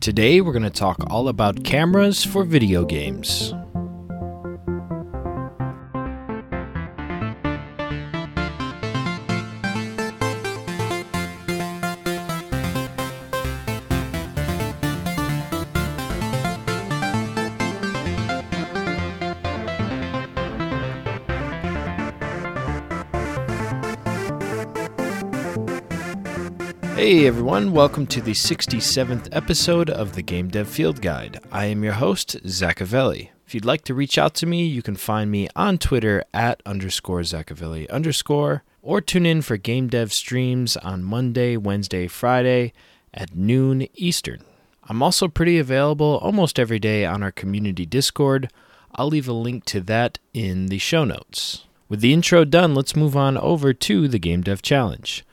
Today we're going to talk all about cameras for video games. Hey everyone, welcome to the 67th episode of the Game Dev Field Guide. I am your host, Zachavelli. If you'd like to reach out to me, you can find me on Twitter at underscore Zachavelli underscore, or tune in for Game Dev streams on Monday, Wednesday, Friday at noon Eastern. I'm also pretty available almost every day on our community Discord. I'll leave a link to that in the show notes. With the intro done, let's move on over to the Game Dev Challenge.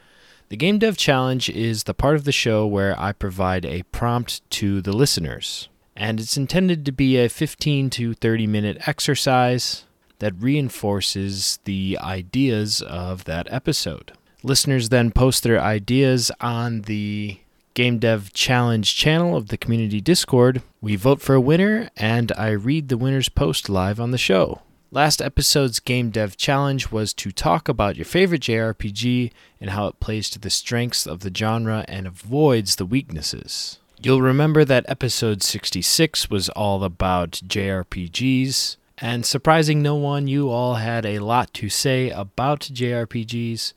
The Game Dev Challenge is the part of the show where I provide a prompt to the listeners, and it's intended to be a 15 to 30 minute exercise that reinforces the ideas of that episode. Listeners then post their ideas on the Game Dev Challenge channel of the community Discord. We vote for a winner, and I read the winner's post live on the show. Last episode's Game Dev Challenge was to talk about your favorite JRPG and how it plays to the strengths of the genre and avoids the weaknesses. You'll remember that episode 66 was all about JRPGs, and surprising no one, you all had a lot to say about JRPGs,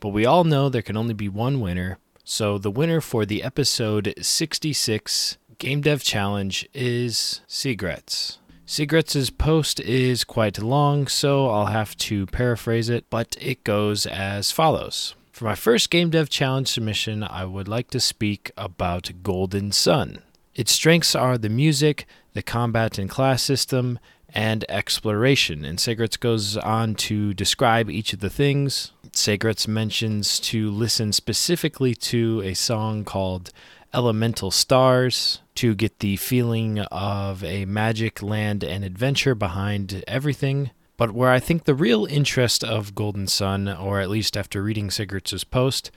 but we all know there can only be one winner. So the winner for the episode 66 Game Dev Challenge is Seagrets. Seagrets' post is quite long, so I'll have to paraphrase it, but it goes as follows. For my first Game Dev Challenge submission, I would like to speak about Golden Sun. Its strengths are the music, the combat and class system, and exploration. And Seagrets goes on to describe each of the things. Seagrets mentions to listen specifically to a song called Elemental Stars to get the feeling of a magic land and adventure behind everything. But where I think the real interest of Golden Sun, or at least after reading Seagrets' post,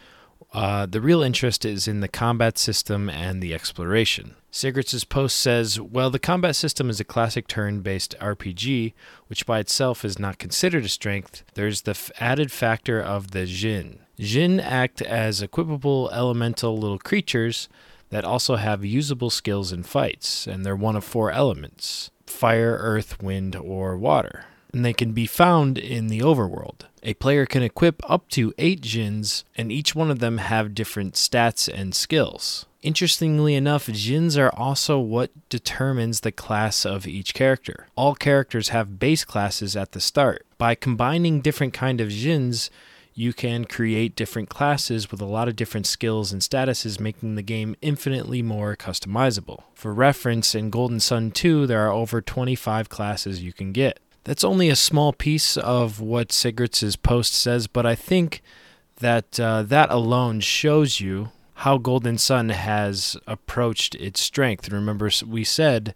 uh, the real interest is in the combat system and the exploration. Seagrets' post says, Well, the combat system is a classic turn based RPG, which by itself is not considered a strength. There's the f- added factor of the Djinn. Djinn act as equipable elemental little creatures that also have usable skills in fights, and they're one of four elements fire, earth, wind, or water. And they can be found in the overworld. A player can equip up to eight Djinns, and each one of them have different stats and skills. Interestingly enough, Djinns are also what determines the class of each character. All characters have base classes at the start. By combining different kind of djinns, you can create different classes with a lot of different skills and statuses, making the game infinitely more customizable. For reference, in Golden Sun 2, there are over 25 classes you can get. That's only a small piece of what Seagrets' post says, but I think that uh, that alone shows you how Golden Sun has approached its strength. Remember, we said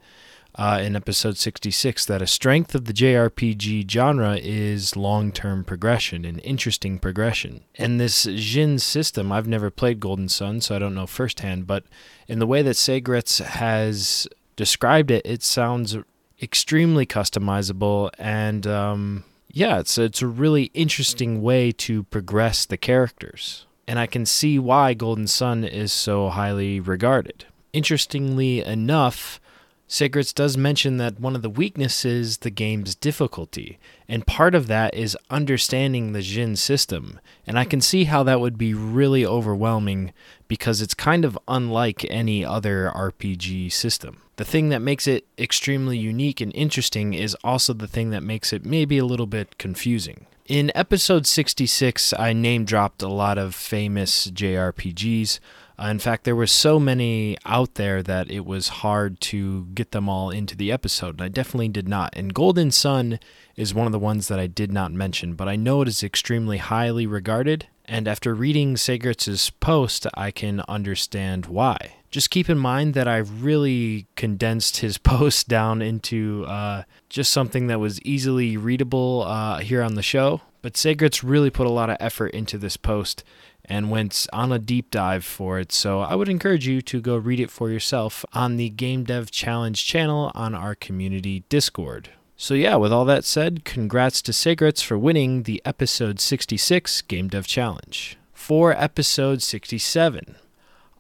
uh, in episode 66 that a strength of the JRPG genre is long term progression and interesting progression. And this Djinn system, I've never played Golden Sun, so I don't know firsthand, but in the way that Seagrets has described it, it sounds extremely customizable and um, yeah, it's it's a really interesting way to progress the characters. And I can see why Golden Sun is so highly regarded. Interestingly enough, Seagrets does mention that one of the weaknesses the game's difficulty, and part of that is understanding the Djinn system. And I can see how that would be really overwhelming because it's kind of unlike any other RPG system. The thing that makes it extremely unique and interesting is also the thing that makes it maybe a little bit confusing. In episode 66, I name dropped a lot of famous JRPGs. Uh, in fact, there were so many out there that it was hard to get them all into the episode, and I definitely did not. And Golden Sun is one of the ones that I did not mention, but I know it is extremely highly regarded, and after reading Seagrets' post, I can understand why. Just keep in mind that I really condensed his post down into uh, just something that was easily readable uh, here on the show But Seagrets really put a lot of effort into this post and went on a deep dive for it. So I would encourage you to go read it for yourself on the Game Dev Challenge channel on our community Discord. So, yeah, with all that said, congrats to Seagrets for winning the episode 66 Game Dev Challenge. For episode 67,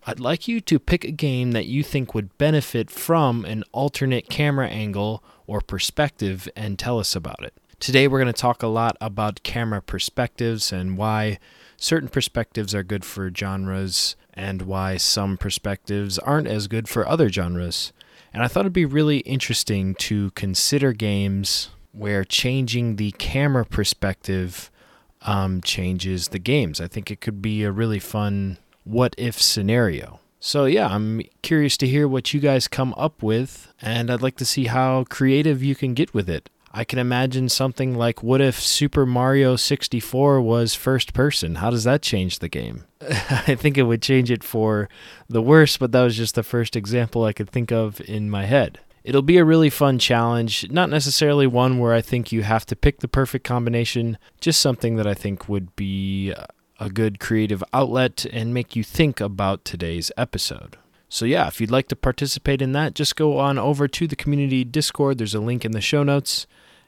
I'd like you to pick a game that you think would benefit from an alternate camera angle or perspective and tell us about it. Today, we're going to talk a lot about camera perspectives and why certain perspectives are good for genres and why some perspectives aren't as good for other genres. And I thought it'd be really interesting to consider games where changing the camera perspective um, changes the games. I think it could be a really fun what if scenario. So, yeah, I'm curious to hear what you guys come up with, and I'd like to see how creative you can get with it. I can imagine something like what if Super Mario 64 was first person? How does that change the game? I think it would change it for the worse, but that was just the first example I could think of in my head. It'll be a really fun challenge, not necessarily one where I think you have to pick the perfect combination, just something that I think would be a good creative outlet and make you think about today's episode. So, yeah, if you'd like to participate in that, just go on over to the community Discord. There's a link in the show notes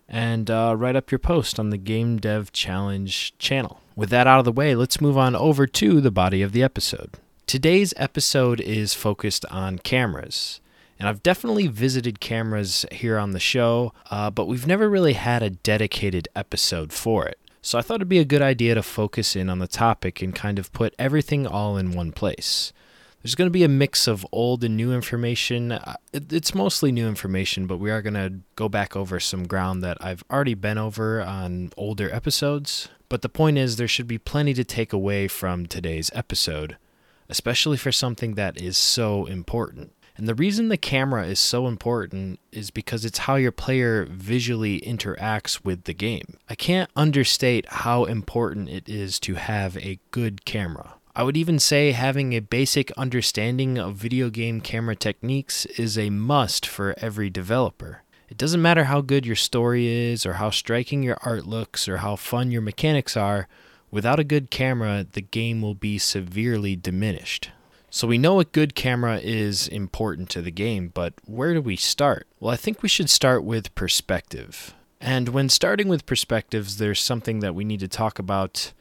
and uh, write up your post on the Game Dev Challenge channel. With that out of the way, let's move on over to the body of the episode. Today's episode is focused on cameras. And I've definitely visited cameras here on the show, uh, but we've never really had a dedicated episode for it. So I thought it'd be a good idea to focus in on the topic and kind of put everything all in one place. There's going to be a mix of old and new information. Uh, it's mostly new information, but we are going to go back over some ground that I've already been over on older episodes. But the point is, there should be plenty to take away from today's episode, especially for something that is so important. And the reason the camera is so important is because it's how your player visually interacts with the game. I can't understate how important it is to have a good camera. I would even say having a basic understanding of video game camera techniques is a must for every developer. It doesn't matter how good your story is, or how striking your art looks, or how fun your mechanics are, without a good camera, the game will be severely diminished. So we know a good camera is important to the game, but where do we start? Well, I think we should start with perspective. And when starting with perspectives, there's something that we need to talk about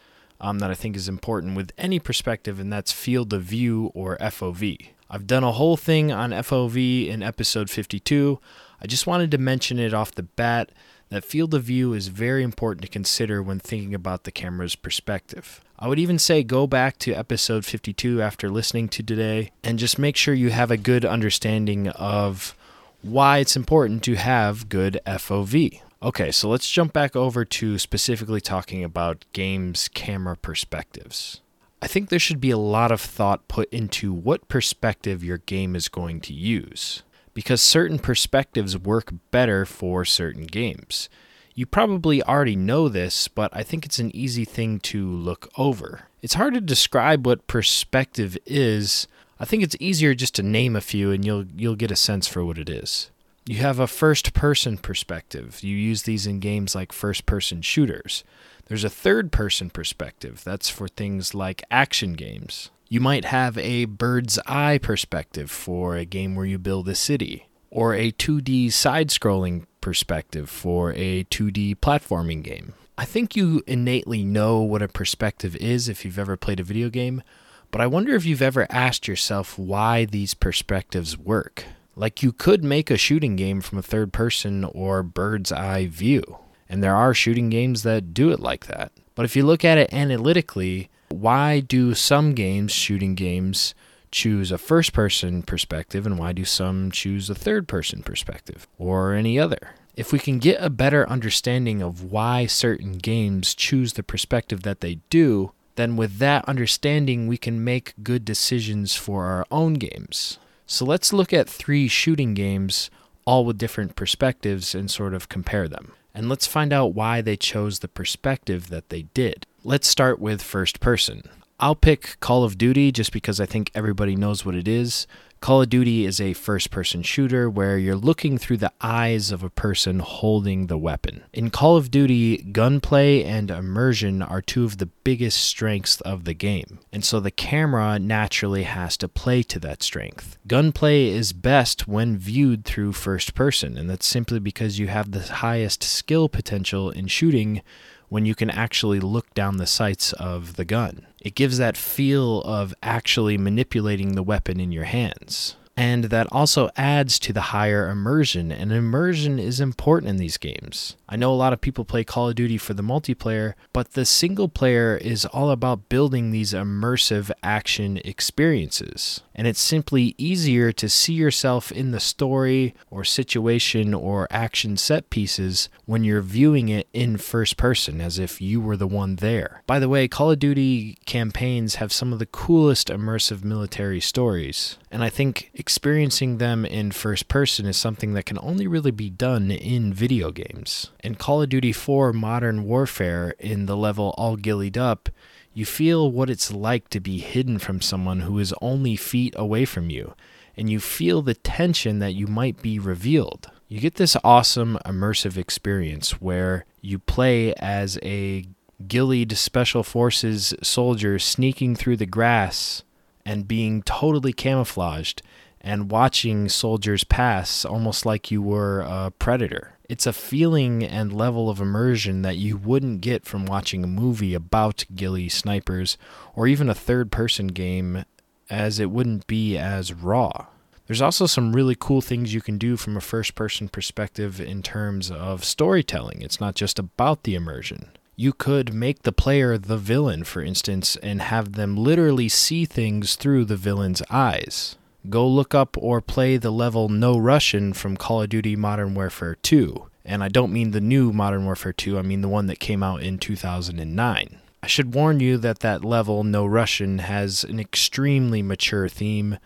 um, that I think is important with any perspective, and that's field of view or FOV. I've done a whole thing on FOV in episode 52. I just wanted to mention it off the bat that field of view is very important to consider when thinking about the camera's perspective. I would even say go back to episode 52 after listening to today and just make sure you have a good understanding of why it's important to have good FOV. Okay, so let's jump back over to specifically talking about games camera perspectives. I think there should be a lot of thought put into what perspective your game is going to use, because certain perspectives work better for certain games. You probably already know this, but I think it's an easy thing to look over. It's hard to describe what perspective is. I think it's easier just to name a few and you'll you'll get a sense for what it is. You have a first person perspective. You use these in games like first person shooters. There's a third person perspective. That's for things like action games. You might have a bird's eye perspective for a game where you build a city, or a 2D side scrolling perspective for a 2D platforming game. I think you innately know what a perspective is if you've ever played a video game, but I wonder if you've ever asked yourself why these perspectives work. Like you could make a shooting game from a third person or bird's eye view. And there are shooting games that do it like that. But if you look at it analytically, why do some games, shooting games, choose a first person perspective and why do some choose a third person perspective or any other? If we can get a better understanding of why certain games choose the perspective that they do, then with that understanding, we can make good decisions for our own games. So let's look at three shooting games, all with different perspectives, and sort of compare them. And let's find out why they chose the perspective that they did. Let's start with first person. I'll pick Call of Duty just because I think everybody knows what it is. Call of Duty is a first person shooter where you're looking through the eyes of a person holding the weapon. In Call of Duty, gunplay and immersion are two of the biggest strengths of the game, and so the camera naturally has to play to that strength. Gunplay is best when viewed through first person, and that's simply because you have the highest skill potential in shooting when you can actually look down the sights of the gun. It gives that feel of actually manipulating the weapon in your hands. And that also adds to the higher immersion, and immersion is important in these games. I know a lot of people play Call of Duty for the multiplayer, but the single player is all about building these immersive action experiences. And it's simply easier to see yourself in the story or situation or action set pieces when you're viewing it in first person, as if you were the one there. By the way, Call of Duty campaigns have some of the coolest immersive military stories, and I think experiencing them in first person is something that can only really be done in video games. In Call of Duty 4 Modern Warfare, in the level All Ghillied Up, you feel what it's like to be hidden from someone who is only feet away from you, and you feel the tension that you might be revealed. You get this awesome immersive experience where you play as a ghillied special forces soldier sneaking through the grass and being totally camouflaged and watching soldiers pass almost like you were a predator. It's a feeling and level of immersion that you wouldn't get from watching a movie about ghillie snipers or even a third person game, as it wouldn't be as raw. There's also some really cool things you can do from a first person perspective in terms of storytelling. It's not just about the immersion. You could make the player the villain, for instance, and have them literally see things through the villain's eyes. Go look up or play the level No Russian from Call of Duty Modern Warfare 2. And I don't mean the new Modern Warfare 2, I mean the one that came out in 2009. I should warn you that that level, No Russian, has an extremely mature theme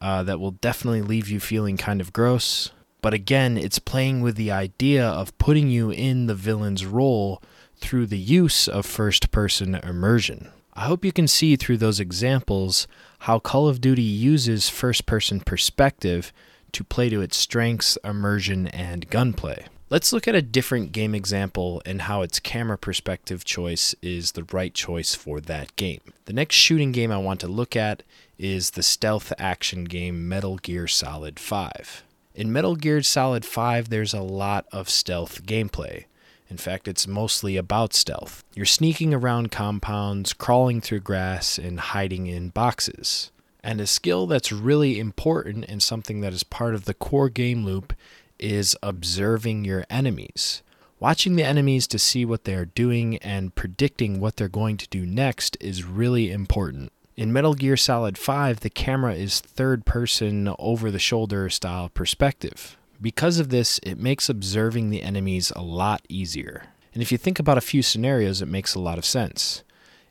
uh, that will definitely leave you feeling kind of gross. But again, it's playing with the idea of putting you in the villain's role through the use of first person immersion. I hope you can see through those examples how Call of Duty uses first person perspective to play to its strengths, immersion, and gunplay. Let's look at a different game example and how its camera perspective choice is the right choice for that game. The next shooting game I want to look at is the stealth action game Metal Gear Solid 5. In Metal Gear Solid 5, there's a lot of stealth gameplay. In fact, it's mostly about stealth. You're sneaking around compounds, crawling through grass, and hiding in boxes. And a skill that's really important and something that is part of the core game loop is observing your enemies. Watching the enemies to see what they are doing and predicting what they're going to do next is really important. In Metal Gear Solid 5, the camera is third person over the shoulder style perspective. Because of this, it makes observing the enemies a lot easier. And if you think about a few scenarios, it makes a lot of sense.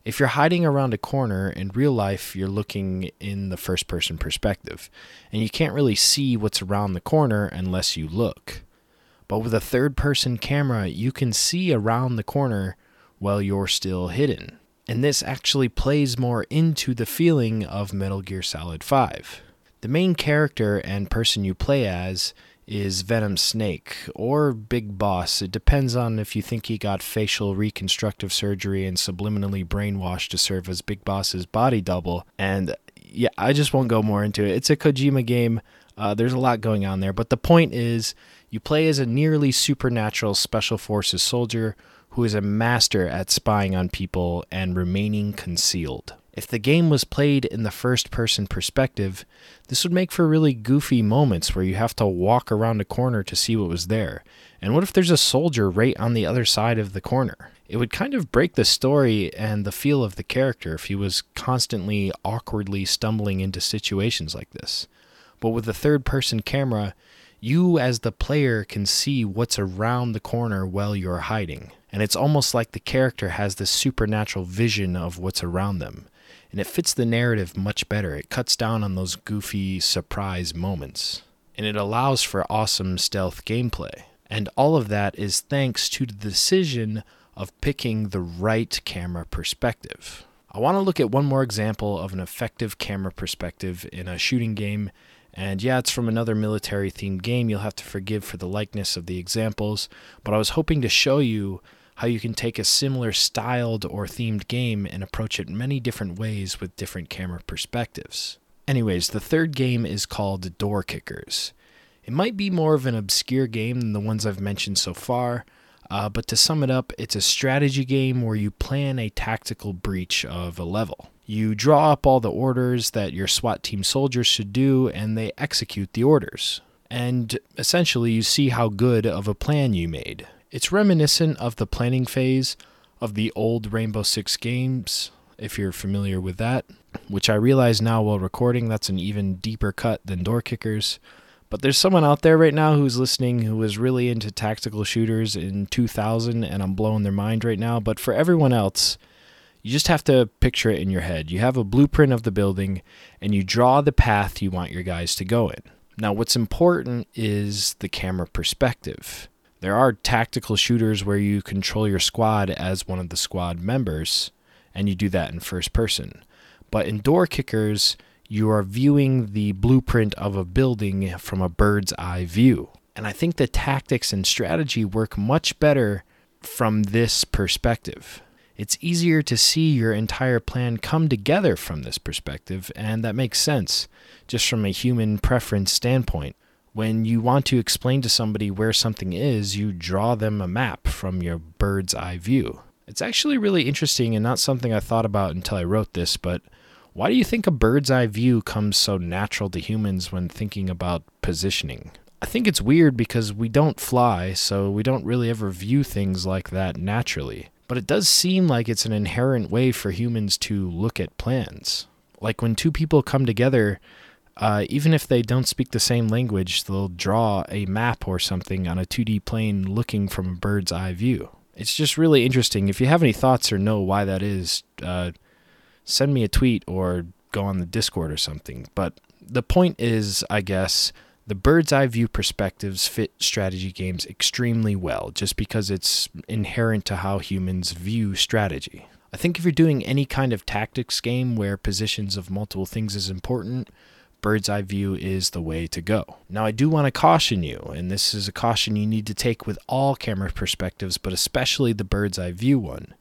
If you're hiding around a corner in real life, you're looking in the first person perspective, and you can't really see what's around the corner unless you look. But with a third person camera, you can see around the corner while you're still hidden. And this actually plays more into the feeling of Metal Gear Solid 5. The main character and person you play as is Venom Snake or Big Boss. It depends on if you think he got facial reconstructive surgery and subliminally brainwashed to serve as Big Boss's body double. And yeah, I just won't go more into it. It's a Kojima game. Uh, there's a lot going on there, but the point is you play as a nearly supernatural special forces soldier who is a master at spying on people and remaining concealed. If the game was played in the first person perspective, this would make for really goofy moments where you have to walk around a corner to see what was there. And what if there's a soldier right on the other side of the corner? It would kind of break the story and the feel of the character if he was constantly awkwardly stumbling into situations like this. But with a third person camera, you as the player can see what's around the corner while you're hiding. And it's almost like the character has this supernatural vision of what's around them and it fits the narrative much better. It cuts down on those goofy surprise moments, and it allows for awesome stealth gameplay. And all of that is thanks to the decision of picking the right camera perspective. I want to look at one more example of an effective camera perspective in a shooting game, And yeah, it's from another military themed game. You'll have to forgive for the likeness of the examples, but I was hoping to show you how you can take a similar styled or themed game and approach it many different ways with different camera perspectives. Anyways, the third game is called Door Kickers. It might be more of an obscure game than the ones I've mentioned so far, uh, but to sum it up, it's a strategy game where you plan a tactical breach of a level. You draw up all the orders that your SWAT team soldiers should do, and they execute the orders. And essentially, you see how good of a plan you made. It's reminiscent of the planning phase of the old Rainbow Six games, if you're familiar with that, which I realize now while recording that's an even deeper cut than Door Kickers. But there's someone out there right now who's listening who was really into tactical shooters in 2000, and I'm blowing their mind right now. But for everyone else, you just have to picture it in your head. You have a blueprint of the building, and you draw the path you want your guys to go in. Now, what's important is the camera perspective. There are tactical shooters where you control your squad as one of the squad members, and you do that in first person. But in door kickers, you are viewing the blueprint of a building from a bird's eye view. And I think the tactics and strategy work much better from this perspective. It's easier to see your entire plan come together from this perspective, and that makes sense just from a human preference standpoint. When you want to explain to somebody where something is, you draw them a map from your bird's eye view. It's actually really interesting and not something I thought about until I wrote this, but why do you think a bird's eye view comes so natural to humans when thinking about positioning? I think it's weird because we don't fly, so we don't really ever view things like that naturally. But it does seem like it's an inherent way for humans to look at plans. Like when two people come together, uh, even if they don't speak the same language, they'll draw a map or something on a 2D plane looking from a bird's eye view. It's just really interesting. If you have any thoughts or know why that is, uh, send me a tweet or go on the Discord or something. But the point is, I guess, the bird's eye view perspectives fit strategy games extremely well just because it's inherent to how humans view strategy. I think if you're doing any kind of tactics game where positions of multiple things is important, bird's eye view is the way to go. Now, I do want to caution you, and this is a caution you need to take with all camera perspectives, but especially the bird's eye view one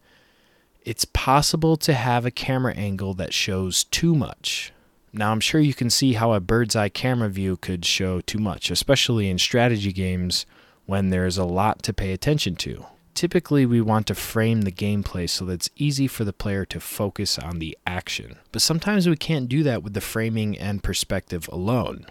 it's possible to have a camera angle that shows too much. Now, I'm sure you can see how a bird's eye camera view could show too much, especially in strategy games when there's a lot to pay attention to. Typically, we want to frame the gameplay so that it's easy for the player to focus on the action. But sometimes we can't do that with the framing and perspective alone.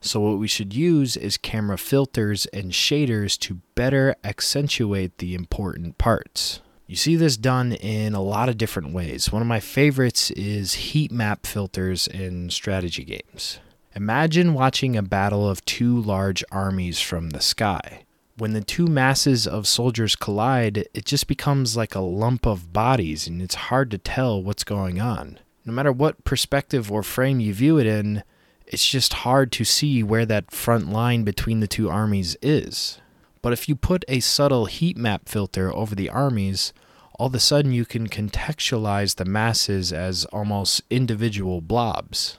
So, what we should use is camera filters and shaders to better accentuate the important parts. You see this done in a lot of different ways. One of my favorites is heat map filters in strategy games. Imagine watching a battle of two large armies from the sky. When the two masses of soldiers collide, it just becomes like a lump of bodies and it's hard to tell what's going on. No matter what perspective or frame you view it in, it's just hard to see where that front line between the two armies is. But if you put a subtle heat map filter over the armies, all of a sudden you can contextualize the masses as almost individual blobs.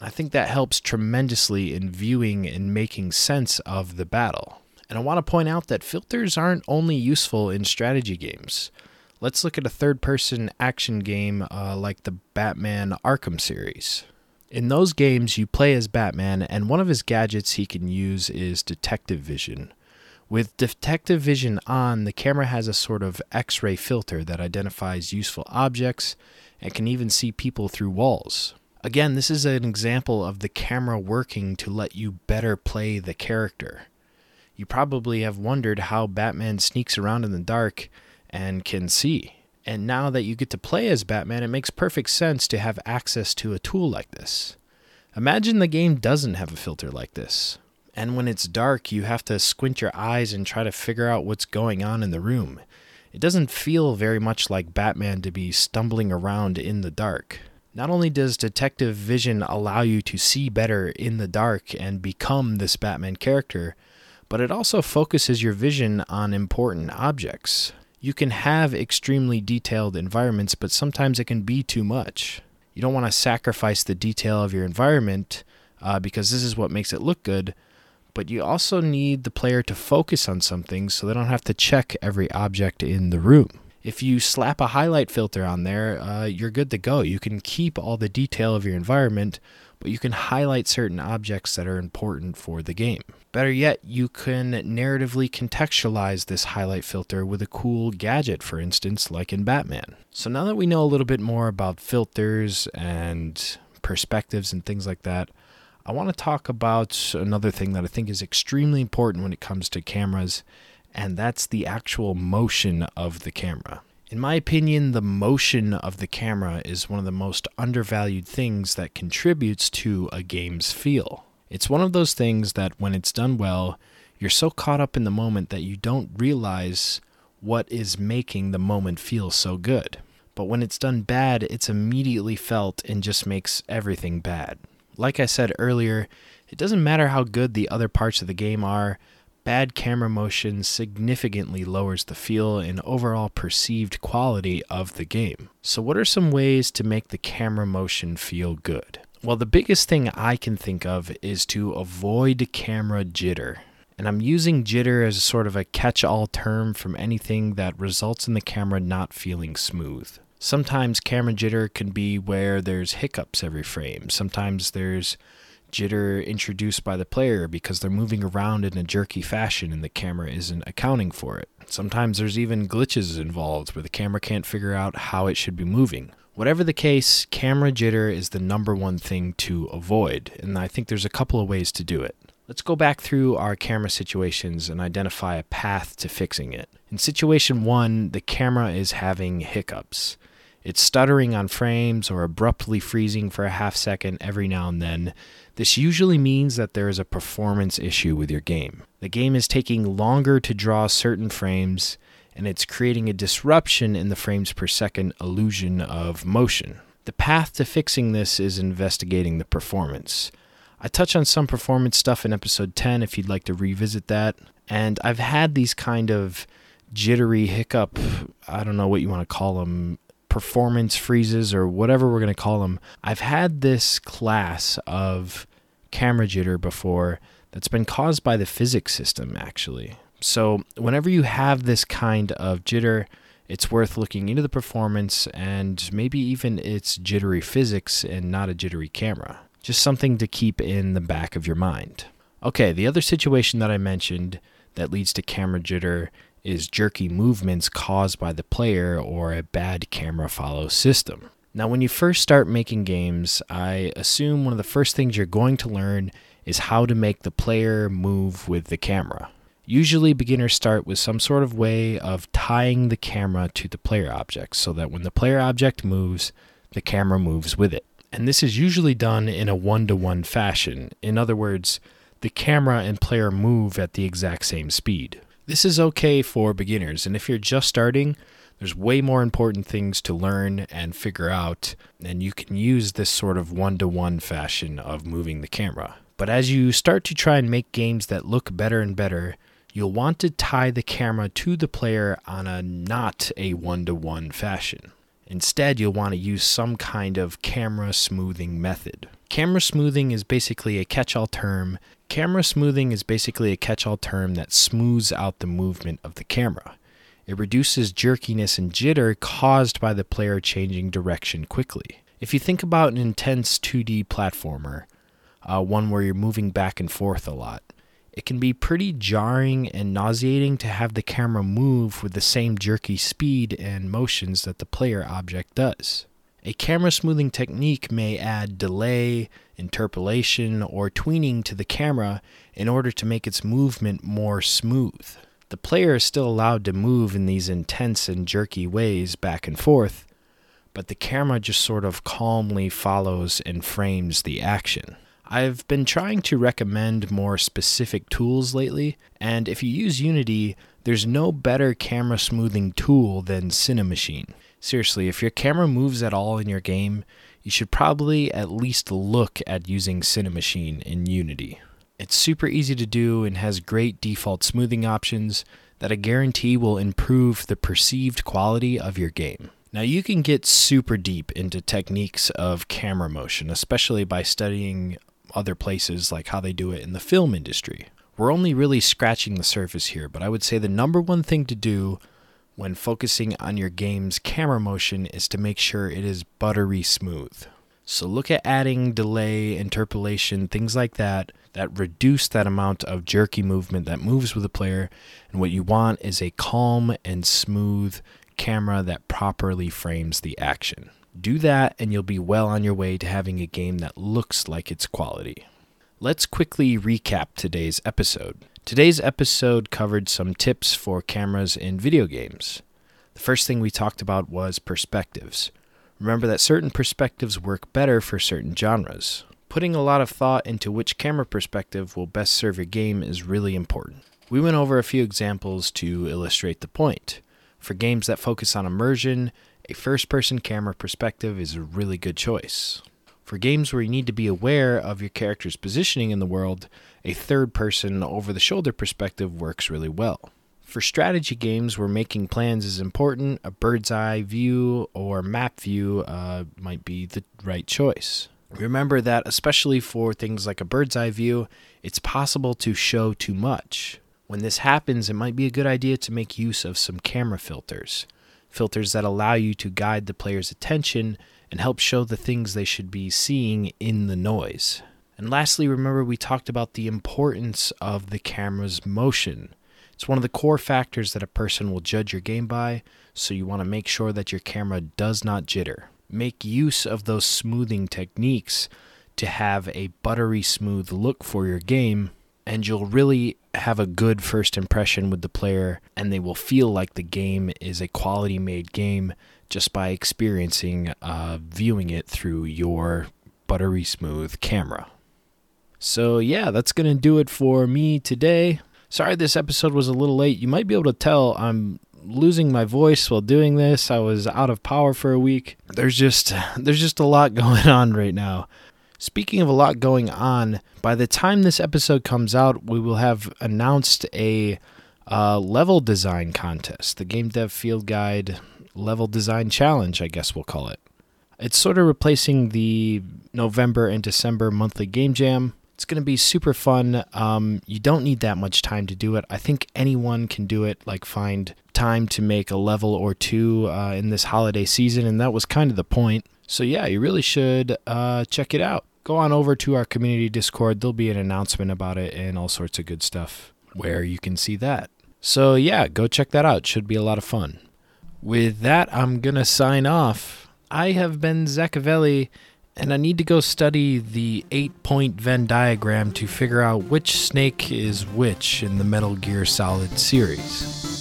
I think that helps tremendously in viewing and making sense of the battle. And I want to point out that filters aren't only useful in strategy games. Let's look at a third person action game uh, like the Batman Arkham series. In those games, you play as Batman, and one of his gadgets he can use is Detective Vision. With detective vision on, the camera has a sort of x ray filter that identifies useful objects and can even see people through walls. Again, this is an example of the camera working to let you better play the character. You probably have wondered how Batman sneaks around in the dark and can see. And now that you get to play as Batman, it makes perfect sense to have access to a tool like this. Imagine the game doesn't have a filter like this. And when it's dark, you have to squint your eyes and try to figure out what's going on in the room. It doesn't feel very much like Batman to be stumbling around in the dark. Not only does detective vision allow you to see better in the dark and become this Batman character, but it also focuses your vision on important objects. You can have extremely detailed environments, but sometimes it can be too much. You don't want to sacrifice the detail of your environment uh, because this is what makes it look good. But you also need the player to focus on something so they don't have to check every object in the room. If you slap a highlight filter on there, uh, you're good to go. You can keep all the detail of your environment, but you can highlight certain objects that are important for the game. Better yet, you can narratively contextualize this highlight filter with a cool gadget, for instance, like in Batman. So now that we know a little bit more about filters and perspectives and things like that, I want to talk about another thing that I think is extremely important when it comes to cameras, and that's the actual motion of the camera. In my opinion, the motion of the camera is one of the most undervalued things that contributes to a game's feel. It's one of those things that when it's done well, you're so caught up in the moment that you don't realize what is making the moment feel so good. But when it's done bad, it's immediately felt and just makes everything bad. Like I said earlier, it doesn't matter how good the other parts of the game are, bad camera motion significantly lowers the feel and overall perceived quality of the game. So, what are some ways to make the camera motion feel good? Well, the biggest thing I can think of is to avoid camera jitter. And I'm using jitter as a sort of a catch all term from anything that results in the camera not feeling smooth. Sometimes camera jitter can be where there's hiccups every frame. Sometimes there's jitter introduced by the player because they're moving around in a jerky fashion and the camera isn't accounting for it. Sometimes there's even glitches involved where the camera can't figure out how it should be moving. Whatever the case, camera jitter is the number one thing to avoid, and I think there's a couple of ways to do it. Let's go back through our camera situations and identify a path to fixing it. In situation one, the camera is having hiccups. It's stuttering on frames or abruptly freezing for a half second every now and then. This usually means that there is a performance issue with your game. The game is taking longer to draw certain frames, and it's creating a disruption in the frames per second illusion of motion. The path to fixing this is investigating the performance. I touch on some performance stuff in episode 10 if you'd like to revisit that. And I've had these kind of jittery hiccup, I don't know what you want to call them, performance freezes or whatever we're going to call them. I've had this class of camera jitter before that's been caused by the physics system, actually. So, whenever you have this kind of jitter, it's worth looking into the performance and maybe even its jittery physics and not a jittery camera. Just something to keep in the back of your mind. Okay, the other situation that I mentioned that leads to camera jitter is jerky movements caused by the player or a bad camera follow system. Now, when you first start making games, I assume one of the first things you're going to learn is how to make the player move with the camera. Usually, beginners start with some sort of way of tying the camera to the player object so that when the player object moves, the camera moves with it. And this is usually done in a one to one fashion. In other words, the camera and player move at the exact same speed. This is okay for beginners, and if you're just starting, there's way more important things to learn and figure out, and you can use this sort of one to one fashion of moving the camera. But as you start to try and make games that look better and better, you'll want to tie the camera to the player on a not a one to one fashion. Instead, you'll want to use some kind of camera smoothing method. Camera smoothing is basically a catch all term Camera smoothing is basically a catch all term that smooths out the movement of the camera. It reduces jerkiness and jitter caused by the player changing direction quickly. If you think about an intense 2D platformer, uh, one where you're moving back and forth a lot, it can be pretty jarring and nauseating to have the camera move with the same jerky speed and motions that the player object does. A camera smoothing technique may add delay, interpolation, or tweening to the camera in order to make its movement more smooth. The player is still allowed to move in these intense and jerky ways back and forth, but the camera just sort of calmly follows and frames the action. I've been trying to recommend more specific tools lately, and if you use Unity, there's no better camera smoothing tool than Cinemachine. Seriously, if your camera moves at all in your game, you should probably at least look at using Cinemachine in Unity. It's super easy to do and has great default smoothing options that I guarantee will improve the perceived quality of your game. Now, you can get super deep into techniques of camera motion, especially by studying other places, like how they do it in the film industry. We're only really scratching the surface here, but I would say the number one thing to do when focusing on your game's camera motion is to make sure it is buttery smooth. So look at adding delay, interpolation, things like that that reduce that amount of jerky movement that moves with the player. And what you want is a calm and smooth camera that properly frames the action. Do that, and you'll be well on your way to having a game that looks like it's quality. Let's quickly recap today's episode. Today's episode covered some tips for cameras in video games. The first thing we talked about was perspectives. Remember that certain perspectives work better for certain genres. Putting a lot of thought into which camera perspective will best serve your game is really important. We went over a few examples to illustrate the point. For games that focus on immersion, a first person camera perspective is a really good choice. For games where you need to be aware of your character's positioning in the world, a third person over the shoulder perspective works really well. For strategy games where making plans is important, a bird's eye view or map view uh, might be the right choice. Remember that, especially for things like a bird's eye view, it's possible to show too much. When this happens, it might be a good idea to make use of some camera filters. Filters that allow you to guide the player's attention and help show the things they should be seeing in the noise. And lastly, remember we talked about the importance of the camera's motion. It's one of the core factors that a person will judge your game by, so you want to make sure that your camera does not jitter. Make use of those smoothing techniques to have a buttery smooth look for your game and you'll really have a good first impression with the player, and they will feel like the game is a quality made game just by experiencing uh, viewing it through your buttery smooth camera. So, yeah, that's going to do it for me today. Sorry this episode was a little late. You might be able to tell I'm losing my voice while doing this. I was out of power for a week. There's just there's just a lot going on right now. Speaking of a lot going on, by the time this episode comes out, we will have announced a uh, level design contest, the Game Dev Field Guide Level Design Challenge, I guess we'll call it. It's sort of replacing the November and December monthly game jam. It's going to be super fun. Um, you don't need that much time to do it. I think anyone can do it, like find time to make a level or two uh, in this holiday season, and that was kind of the point. So, yeah, you really should uh, check it out go on over to our community Discord. There'll be an announcement about it and all sorts of good stuff where you can see that. So, yeah, go check that out. Should be a lot of fun. With that, I'm going to sign off. I have been Zachavelli, and I need to go study the eight point Venn diagram to figure out which snake is which in the Metal Gear Solid series.